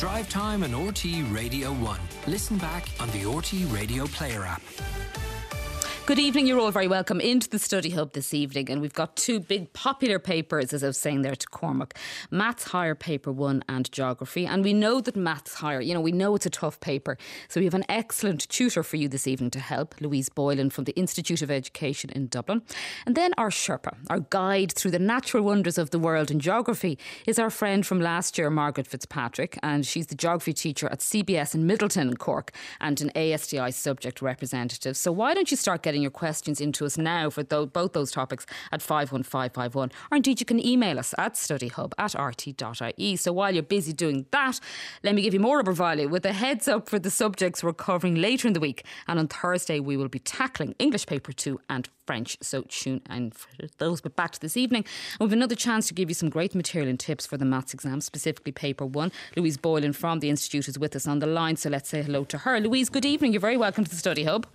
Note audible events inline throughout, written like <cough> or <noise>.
Drive Time on RTE Radio 1. Listen back on the RTE Radio Player app. Good evening. You're all very welcome into the study hub this evening, and we've got two big popular papers, as I was saying there to Cormac Maths Higher Paper 1 and Geography. And we know that Maths Higher, you know, we know it's a tough paper. So we have an excellent tutor for you this evening to help, Louise Boylan from the Institute of Education in Dublin. And then our Sherpa, our guide through the natural wonders of the world in geography, is our friend from last year, Margaret Fitzpatrick. And she's the geography teacher at CBS in Midleton, Cork and an ASTI subject representative. So why don't you start getting your questions into us now for th- both those topics at 51551. Or indeed, you can email us at studyhub at rt.ie. So while you're busy doing that, let me give you more of our value with a heads up for the subjects we're covering later in the week. And on Thursday, we will be tackling English Paper 2 and French. So tune in for those. But back to this evening, and we've another chance to give you some great material and tips for the maths exam, specifically paper one. Louise Boylan from the Institute is with us on the line. So let's say hello to her. Louise, good evening. You're very welcome to the Study Hub.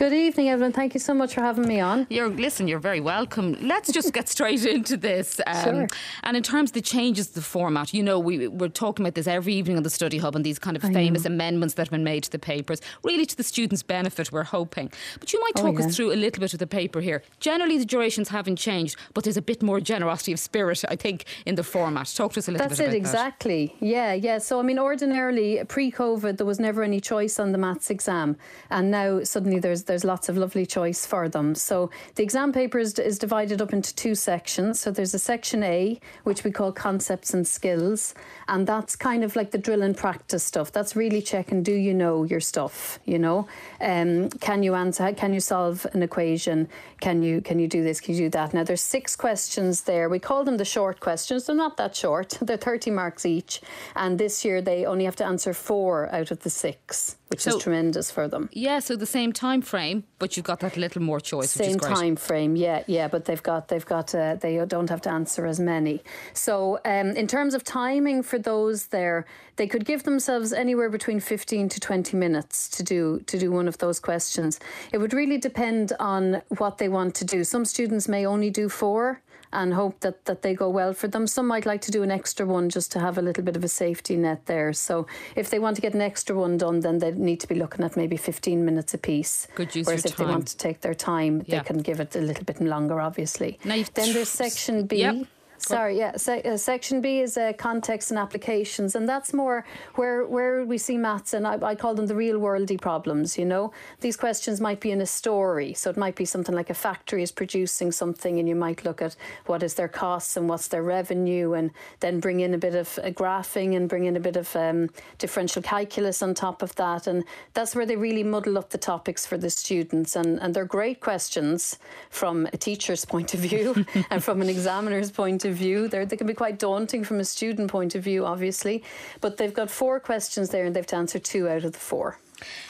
Good evening, everyone. Thank you so much for having me on. You're listen. You're very welcome. Let's just get <laughs> straight into this. Um, sure. And in terms of the changes to the format, you know, we we're talking about this every evening on the study hub and these kind of I famous know. amendments that have been made to the papers, really to the students' benefit. We're hoping. But you might oh, talk oh, yeah. us through a little bit of the paper here. Generally, the durations haven't changed, but there's a bit more generosity of spirit, I think, in the format. Talk to us a little That's bit about it, exactly. That. Yeah, yeah. So I mean, ordinarily pre-COVID, there was never any choice on the maths exam, and now suddenly there's there's lots of lovely choice for them. So the exam paper is, is divided up into two sections. So there's a section A, which we call concepts and skills, and that's kind of like the drill and practice stuff. That's really checking do you know your stuff, you know? Um, can you answer can you solve an equation? Can you can you do this? Can you do that? Now there's six questions there. We call them the short questions. They're not that short. <laughs> They're 30 marks each. And this year they only have to answer four out of the six, which so, is tremendous for them. Yeah, so the same time frame, but you've got that little more choice. Same time frame, yeah, yeah. But they've got they've got uh, they don't have to answer as many. So um, in terms of timing for those there, they could give themselves anywhere between 15 to 20 minutes to do to do one of those questions. It would really depend on what they want to do. Some students may only do four and hope that, that they go well for them. Some might like to do an extra one just to have a little bit of a safety net there. So if they want to get an extra one done, then they need to be looking at maybe 15 minutes a piece. Good use Whereas if time. they want to take their time, yeah. they can give it a little bit longer, obviously. Now then there's section B. Yep. Sorry, yeah. Se- uh, section B is uh, context and applications, and that's more where where we see maths, and I, I, call them the real worldy problems. You know, these questions might be in a story, so it might be something like a factory is producing something, and you might look at what is their costs and what's their revenue, and then bring in a bit of uh, graphing and bring in a bit of um, differential calculus on top of that, and that's where they really muddle up the topics for the students, and and they're great questions from a teacher's <laughs> point of view and from an examiner's point of of view. They're, they can be quite daunting from a student point of view, obviously, but they've got four questions there and they've to answer two out of the four.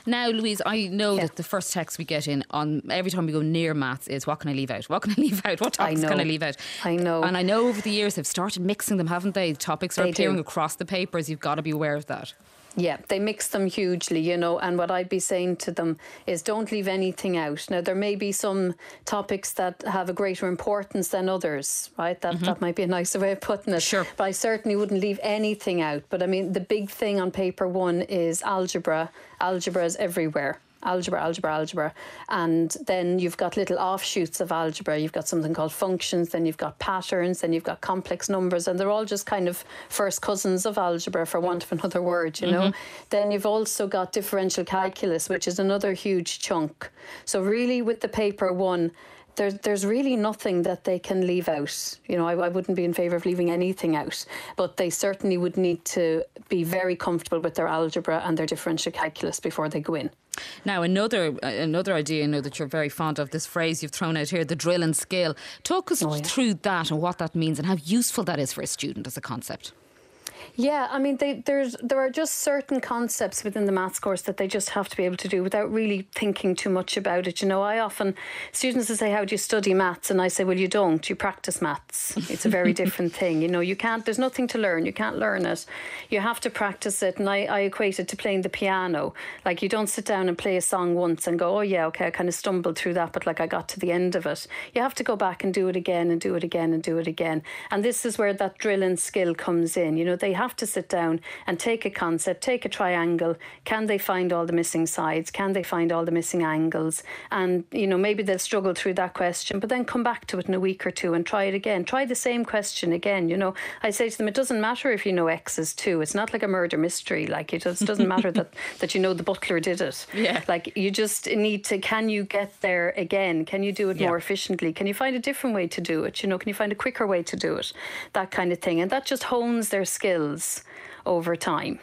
Now, Louise, I know yeah. that the first text we get in on every time we go near maths is what can I leave out? What can I <laughs> leave out? What topics I can I leave out? I know. And I know over the years they've started mixing them, haven't they? Topics are they appearing do. across the papers. You've got to be aware of that. Yeah, they mix them hugely, you know, and what I'd be saying to them is don't leave anything out. Now there may be some topics that have a greater importance than others, right? That mm-hmm. that might be a nicer way of putting it. Sure. But I certainly wouldn't leave anything out. But I mean the big thing on paper one is algebra. Algebra is everywhere algebra, algebra, algebra. And then you've got little offshoots of algebra. You've got something called functions, then you've got patterns, then you've got complex numbers, and they're all just kind of first cousins of algebra, for want of another word, you know. Mm-hmm. Then you've also got differential calculus, which is another huge chunk. So, really, with the paper one, there's there's really nothing that they can leave out. You know, I, I wouldn't be in favour of leaving anything out, but they certainly would need to be very comfortable with their algebra and their differential calculus before they go in. Now, another another idea, I know that you're very fond of this phrase you've thrown out here, the drill and skill. Talk us oh, yeah. through that and what that means and how useful that is for a student as a concept. Yeah, I mean, they, there's there are just certain concepts within the maths course that they just have to be able to do without really thinking too much about it. You know, I often students will say, "How do you study maths?" and I say, "Well, you don't. You practice maths. It's a very <laughs> different thing. You know, you can't. There's nothing to learn. You can't learn it. You have to practice it." And I, I equate it to playing the piano. Like you don't sit down and play a song once and go, "Oh yeah, okay, I kind of stumbled through that, but like I got to the end of it." You have to go back and do it again and do it again and do it again. And this is where that drill and skill comes in. You know, they they have to sit down and take a concept, take a triangle. Can they find all the missing sides? Can they find all the missing angles? And, you know, maybe they'll struggle through that question, but then come back to it in a week or two and try it again. Try the same question again. You know, I say to them, it doesn't matter if you know X's too. It's not like a murder mystery. Like it just doesn't matter <laughs> that, that you know the butler did it. Yeah. Like you just need to, can you get there again? Can you do it Yeah. more efficiently? Can you find a different way to do it? You know, can you find a quicker way to do it? That kind of thing. And that just hones their skills over time.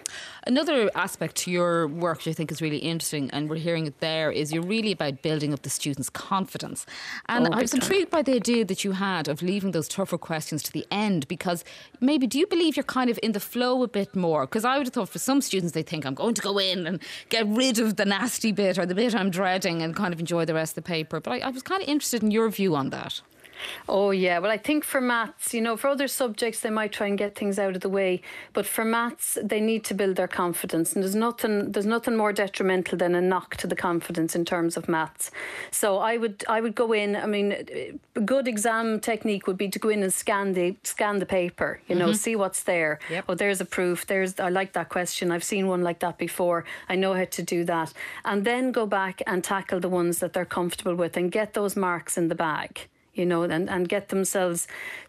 Another aspect to your work, which I think is really interesting, and we're hearing it there, is you're really about building up the students' confidence. And Oh, I was intrigued by the idea that you had of leaving those tougher questions to the end because maybe do you believe you're kind of in the flow a bit more? Because I would have thought for some students, they think I'm going to go in and get rid of the nasty bit or the bit I'm dreading and kind of enjoy the rest of the paper. But I, I was kind of interested in your view on that. Oh yeah, well I think for maths, you know, for other subjects they might try and get things out of the way, but for maths they need to build their confidence, and there's nothing there's nothing more detrimental than a knock to the confidence in terms of maths. So I would I would go in. I mean, a good exam technique would be to go in and scan the scan the paper, you know, mm-hmm. see what's there. Yep. Oh, there's a proof. There's I like that question. I've seen one like that before. I know how to do that, and then go back and tackle the ones that they're comfortable with and get those marks in the bag you know, and, and get themselves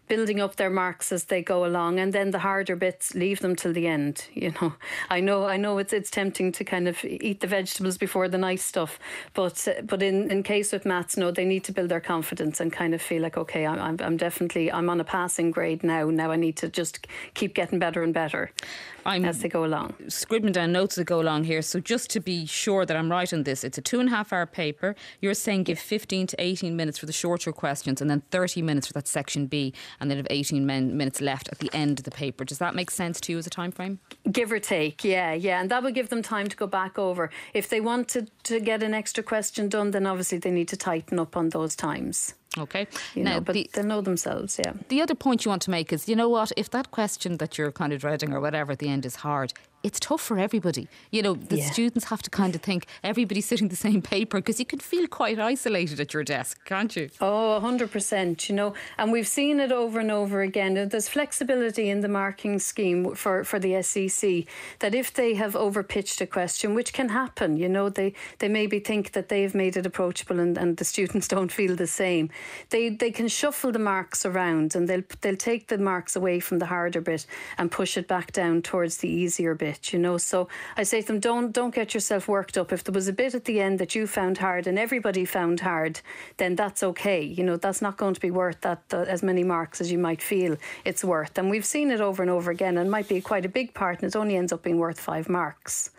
building up their marks as they go along, and then the harder bits leave them till the end. You know, <laughs> I know, I know it's it's tempting to kind of eat the vegetables before the nice stuff, but but in, in case with maths, no, they need to build their confidence and kind of feel like, okay, I'm I'm, I'm definitely I'm on a passing grade now. Now I need to just keep getting better and better I'm as they go along. scribbling down notes that go along here. So just to be sure that I'm right on this, it's a two and a half hour paper. You're saying give 15 to 18 minutes for the shorter questions and then 30 minutes for that section B and then have 18 min- minutes left at the end of the paper. Does that make sense to you as a time frame? Give or take, yeah, yeah. And that would give them time to go back over. If they wanted to get an extra question done, then obviously they need to tighten up on those times. Okay. You now, know, but the, they'll know themselves, yeah. the other point you want to make is, you know what? If that question that you're kind of dreading or whatever at the end is hard, it's tough for everybody. You know, the Yeah. students have to kind of think everybody's sitting the same paper because you can feel quite isolated at your desk, can't you? Oh, 100%, you know, and we've seen it over and over again. There's flexibility in the marking scheme for, for the SEC that if they have overpitched a question, which can happen, you know, they, they maybe think that they've made it approachable and, and the students <laughs> don't feel the same. They, they can shuffle the marks around and they'll, they'll take the marks away from the harder bit and push it back down towards the easier bit, you know. So I say to them, don't, don't get yourself worked up. If there was a bit at the end that you found hard and everybody found hard, then that's okay. You know, that's not going to be worth that uh, as many marks as you might feel it's worth. And we've seen it over and over again, and it might be quite a big part, and it only ends up being worth five marks.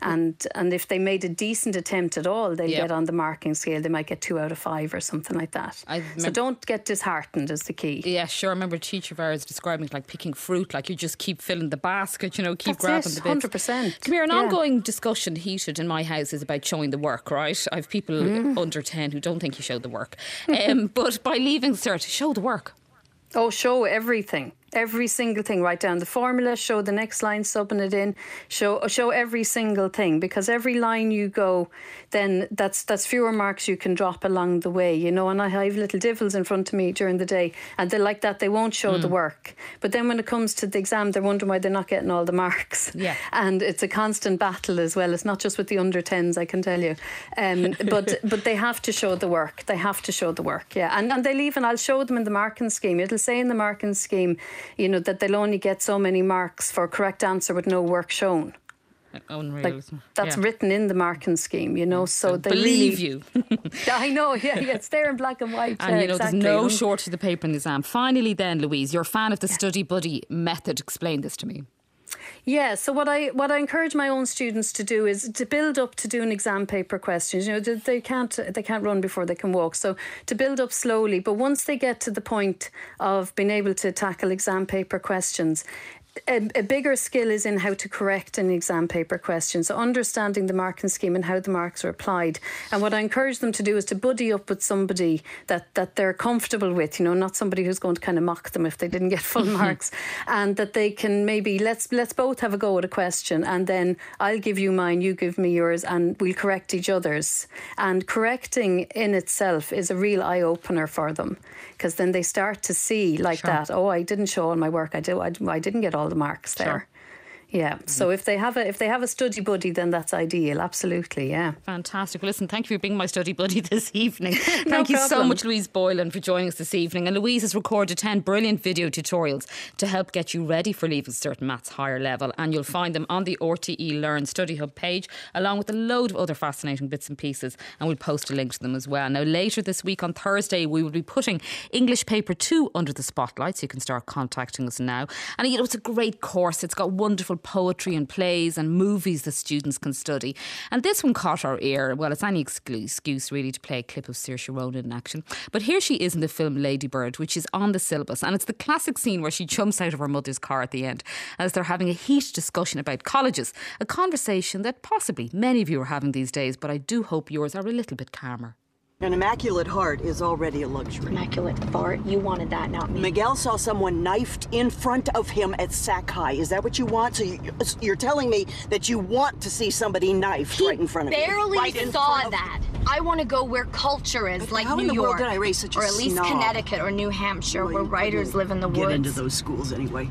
And and if they made a decent attempt at all, they'll Yep. get on the marking scale. They might get two out of five or something like that. So don't get disheartened is the key. Yeah, sure. I remember a teacher of ours describing it like picking fruit, like you just keep filling the basket, you know, keep That's grabbing it, the bits. 100%. Come here, an Yeah. ongoing discussion heated in my house is about showing the work, right? I have people Mm. under 10 who don't think you show the work. Um, <laughs> but by leaving cert, show the work. Oh, show everything. Every single thing. Write down the formula, show the next line, subbing it in, show show every single thing. Because every line you go, then that's that's fewer marks you can drop along the way, you know. And I have little divils in front of me during the day and they're like that, they won't show the work. But then when it comes to the exam, they're wondering why they're not getting all the marks. Yeah. <laughs> And it's a constant battle as well. It's not just with the under tens, I can tell you. Um, <laughs> but but they have to show the work. They have to show the work. Yeah. And and they'll even I'll show them in the marking scheme. It'll say in the marking scheme, you know, that they'll only get so many marks for correct answer with no work shown. Unreal. Like that's Yeah. written in the marking scheme, you know. So they Believe really, you. <laughs> <laughs> I know, yeah, yeah, it's there in black and white. And yeah, you know, exactly. there's no shortage of the paper in the exam. Finally, then, Louise, you're a fan of the study buddy method. Explain this to me. Yeah, so what I what I encourage my own students to do is to build up to doing exam paper questions. You know, they, they can't they can't run before they can walk. So to build up slowly, but once they get to the point of being able to tackle exam paper questions, a, a bigger skill is in how to correct an exam paper question. So understanding the marking scheme and how the marks are applied. And what I encourage them to do is to buddy up with somebody that, that they're comfortable with, you know, not somebody who's going to kind of mock them if they didn't get full mm-hmm. marks. And that they can maybe let's let's both have a go at a question and then I'll give you mine, you give me yours, and we'll correct each other's. And correcting in itself is a real eye opener for them. Because then they start to see like Sure. that, oh, I didn't show all my work. I do. I, I didn't get all all the marks there. Sure. Yeah. So if they have a if they have a study buddy, then that's ideal. Absolutely. Yeah. Fantastic. Well, listen, thank you for being my study buddy <laughs> this evening. <laughs> no thank you so much, Louise Boylan, for joining us this evening. And Louise has recorded ten brilliant video tutorials to help get you ready for leaving certain maths higher level, and you'll find them on the RTE Learn Study Hub page, along with a load of other fascinating bits and pieces. And we'll post a link to them as well. Now, later this week on Thursday, we will be putting English paper two under the spotlight, so you can start contacting us now. And you know, it's a great course. It's got wonderful poetry and plays and movies that students can study. And this one caught our ear. Well, it's any excuse really to play a clip of Saoirse Ronan in action. But here she is in the film Lady Bird, which is on the syllabus. And it's the classic scene where she jumps out of her mother's car at the end as they're having a heated discussion about colleges. A conversation that possibly many of you are having these days, but I do hope yours are a little bit calmer. An immaculate heart is already a luxury. Immaculate heart? You wanted that, not me. Miguel saw someone knifed in front of him at Sac High. Is that what you want? So you, are telling me that you want to see somebody knifed he right in front of you? barely right saw that. I want to go where culture is, but like how New in the York. World did I raise such or at least snob? Connecticut or New Hampshire, well, where writers live in the woods. Get into those schools anyway.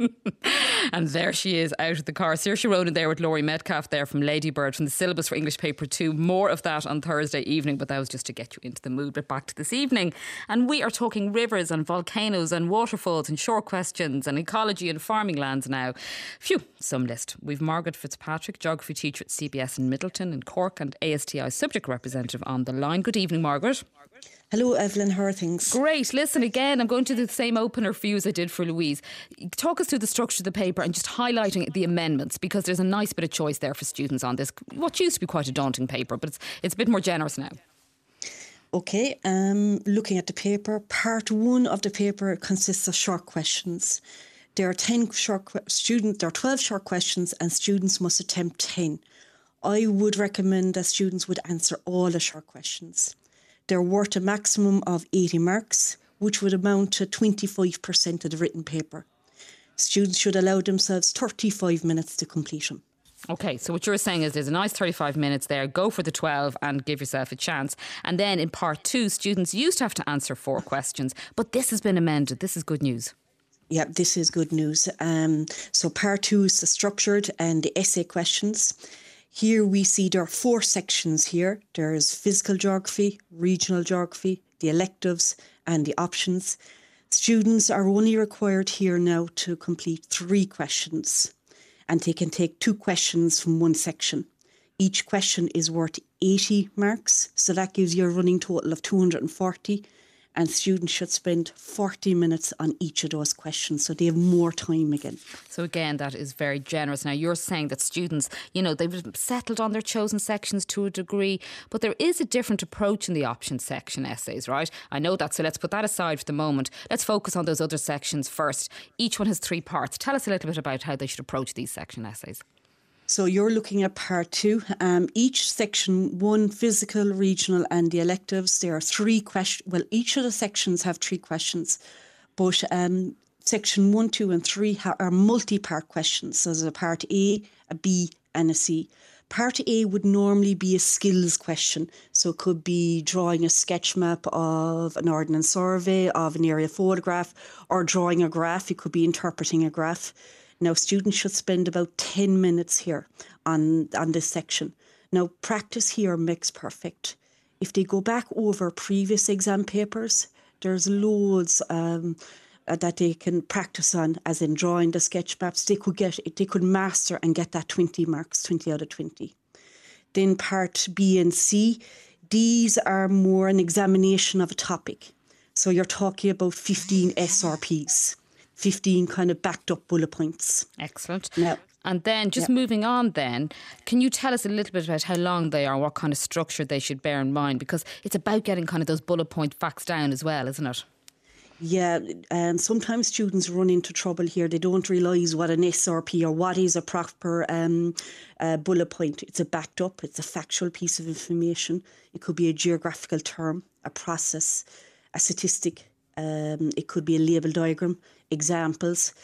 <laughs> and there she is out of the car. Saoirse Ronan there with Laurie Metcalf there from Lady Bird from the syllabus for English paper two. More of that on Thursday evening, but that was just to get you into the mood. But back to this evening. And we are talking rivers and volcanoes and waterfalls and shore questions and ecology and farming lands now. Phew, some list. We've Margaret Fitzpatrick, geography teacher at CBS in Midleton in Cork and ASTI subject representative on the line. Good evening, Margaret. Hello, Evelyn. How are things? Great. Listen, again, I'm going to do the same opener for you as I did for Louise. Talk us through the structure of the paper and just highlighting the amendments because there's a nice bit of choice there for students on this. What used to be quite a daunting paper, but it's, it's a bit more generous now. Okay, um, looking at the paper, part one of the paper consists of short questions. There are 10 short students, there are 12 short questions, and students must attempt 10. I would recommend that students would answer all the short questions. They're worth a maximum of 80 marks, which would amount to 25% of the written paper. Students should allow themselves 35 minutes to complete them. Okay, so what you're saying is there's a nice 35 minutes there. Go for the 12 and give yourself a chance. And then in part two, students used to have to answer four questions, but this has been amended. This is good news. Yeah, this is good news. Um, so part two is the structured and the essay questions. Here we see there are four sections here. There's physical geography, regional geography, the electives and the options. Students are only required here now to complete three questions and they can take two questions from one section. Each question is worth 80 marks, so that gives you a running total of 240 and students should spend 40 minutes on each of those questions so they have more time again. So again that is very generous. Now you're saying that students, you know, they've settled on their chosen sections to a degree, but there is a different approach in the option section essays, right? I know that, so let's put that aside for the moment. Let's focus on those other sections first. Each one has three parts. Tell us a little bit about how they should approach these section essays. So you're looking at part two. Um, each section, one physical, regional, and the electives. There are three questions. Well, each of the sections have three questions, but um, section one, two, and three ha- are multi-part questions. So there's a part A, a B, and a C. Part A would normally be a skills question. So it could be drawing a sketch map of an ordnance survey, of an aerial photograph, or drawing a graph. It could be interpreting a graph. Now, students should spend about 10 minutes here on, on this section. Now, practice here makes perfect. If they go back over previous exam papers, there's loads um, uh, that they can practice on, as in drawing the sketch maps. They could get, they could master and get that 20 marks, 20 out of 20. Then part B and C, these are more an examination of a topic. So you're talking about 15 SRPs. 15 kind of backed up bullet points. Excellent. Now, and then just moving on then, can you tell us a little bit about how long they are, what kind of structure they should bear in mind? Because it's about getting kind of those bullet point facts down as well, isn't it? Yeah, um, sometimes students run into trouble here. They don't realise what an SRP or what is a proper um, uh, bullet point. It's a backed up, it's a factual piece of information. It could be a geographical term, a process, a statistic. Um, it could be a label diagram, examples.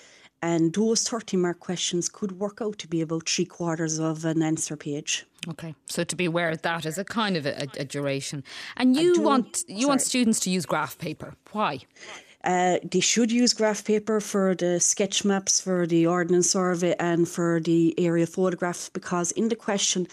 And those 30 mark questions could work out to be about three quarters of an answer page. Okay, so to be aware of that is a kind of a, a duration, and you want you want students to use graph paper. Why? Uh, they should use graph paper for the sketch maps, for the ordnance survey, and for the aerial photographs because in the question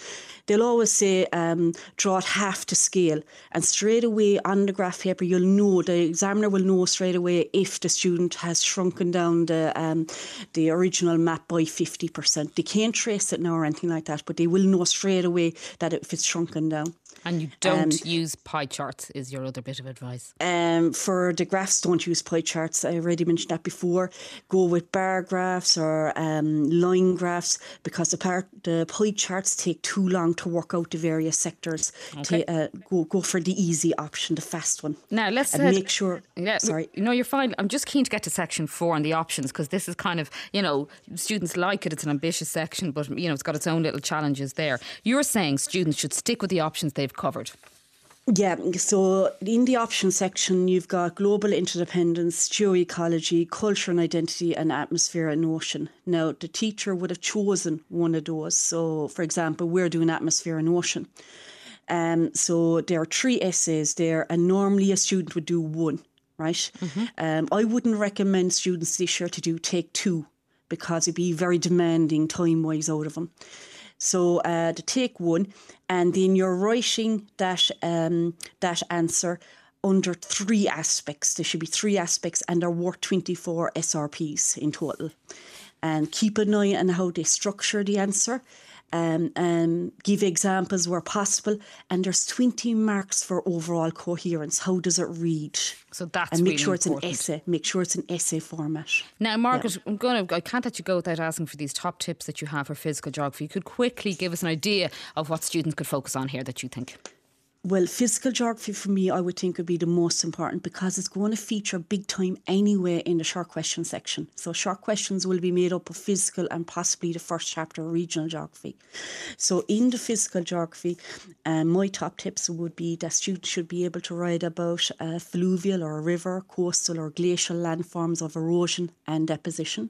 they'll always say um, draw it half to scale, and straight away on the graph paper you'll know the examiner will know straight away if the student has shrunken down the um, the original map by fifty percent. They can't trace it now or anything like that, but they will know straight away that if it's shrunken down. And you don't use pie charts. Is your other bit of advice? Um, for the graphs, don't use pie charts. I already mentioned that before. Go with bar graphs or um, line graphs because the, part, the pie charts take too long to work out the various sectors. Okay. Ta- uh, go go for the easy option, the fast one. Now let's and make sure. Yeah, sorry. No, you're fine. I'm just keen to get to section four and the options because this is kind of, you know, students like it. It's an ambitious section, but, you know, it's got its own little challenges there. You're saying students should stick with the options they've covered. Yeah, so in the option section, you've got global interdependence, geoecology, culture and identity, and atmosphere and ocean. Now, the teacher would have chosen one of those. So, for example, we're doing atmosphere and ocean. Um, so there are three essays there, and normally a student would do one, right? Um, I wouldn't recommend students this year to do take two because it'd be very demanding time wise out of them. So uh, to take one, and then you're writing that um, that answer under three aspects. There should be three aspects, and there were 24 SRPs in total. And keep an eye on how they structure the answer. Um, and give examples where possible. And there's 20 marks for overall coherence. How does it read? So that's and make really sure it's important. an essay. Make sure it's an essay format. Now, Margaret, I'm going to, I can't let you go without asking for these top tips that you have for physical geography. You could quickly give us an idea of what students could focus on here that you think. Well, physical geography for me, I would think would be the most important because it's going to feature big time anyway in the short question section. So, short questions will be made up of physical and possibly the first chapter of regional geography. So, in the physical geography, um, my top tips would be that students should be able to write about uh, fluvial or river, coastal or glacial landforms of erosion and deposition.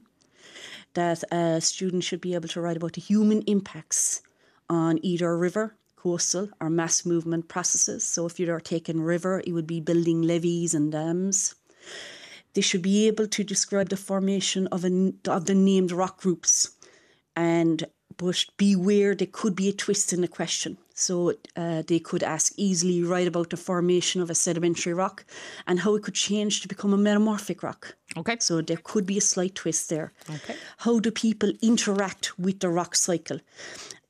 That uh, students should be able to write about the human impacts on either river, coastal or mass movement processes. So if you're taking river, it would be building levees and dams. They should be able to describe the formation of, a, of the named rock groups. And but beware, there could be a twist in the question. So uh, they could ask easily write about the formation of a sedimentary rock and how it could change to become a metamorphic rock. Okay. So there could be a slight twist there. Okay. How do people interact with the rock cycle?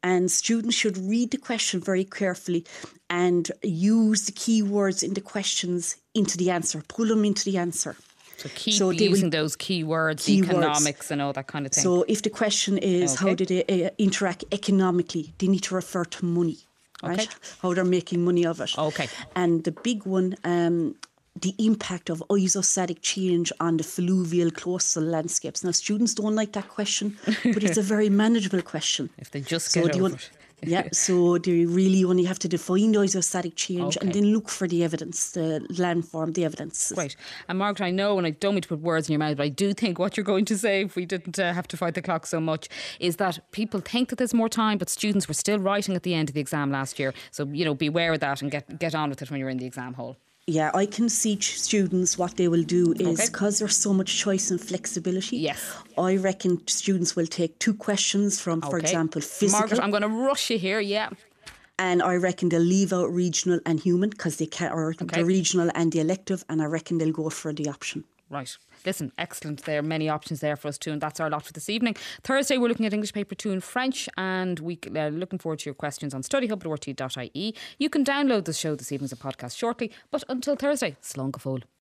And students should read the question very carefully and use the keywords in the questions into the answer, pull them into the answer. So keep So they will- using those keywords, Keywords. economics and all that kind of thing. So if the question is how Okay. did they uh, interact economically, they need to refer to money, right? Okay. How they're making money of it. Okay. And the big one, um, the impact of isostatic change on the fluvial coastal landscapes. Now, students don't like that question, but it's a <laughs> very manageable question. if they just So get do you over want- it. yeah, so they really only have to define isostatic change and then look for the evidence, the landform, the evidence. Great. And Margaret, I know, and I don't mean to put words in your mouth, but I do think what you're going to say, if we didn't uh, have to fight the clock so much, is that people think that there's more time, but students were still writing at the end of the exam last year. So, you know, beware of that and get, get on with it when you're in the exam hall. Yeah, I can see ch- students what they will do is Okay. because there's so much choice and flexibility. Yes. I reckon students will take two questions from, for Okay. example, physical, Margaret, I'm going to rush you here. Yeah. and I reckon they'll leave out regional and human because they can, or Okay. the regional and the elective, and I reckon they'll go for the option. Right. Listen, excellent. There are many options there for us too, and that's our lot for this evening. Thursday, we're looking at English paper two and French, and we are looking forward to your questions on studyhub.rt.ie. You can download the show this evening as a podcast shortly, but until Thursday, slán go fóill.